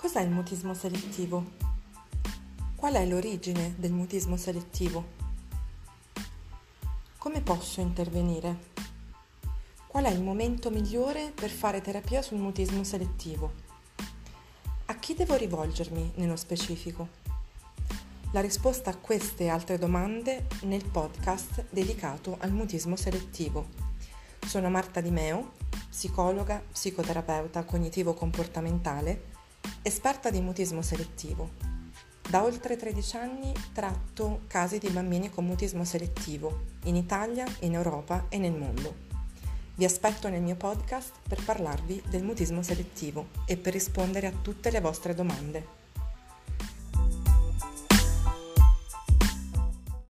Cos'è il mutismo selettivo? Qual è l'origine del mutismo selettivo? Come posso intervenire? Qual è il momento migliore per fare terapia sul mutismo selettivo? A chi devo rivolgermi nello specifico? La risposta a queste e altre domande nel podcast dedicato al mutismo selettivo. Sono Marta Di Meo, psicologa, psicoterapeuta cognitivo-comportamentale Esperta di mutismo selettivo. Da oltre 13 anni tratto casi di bambini con mutismo selettivo in Italia, in Europa e nel mondo. Vi aspetto nel mio podcast per parlarvi del mutismo selettivo e per rispondere a tutte le vostre domande.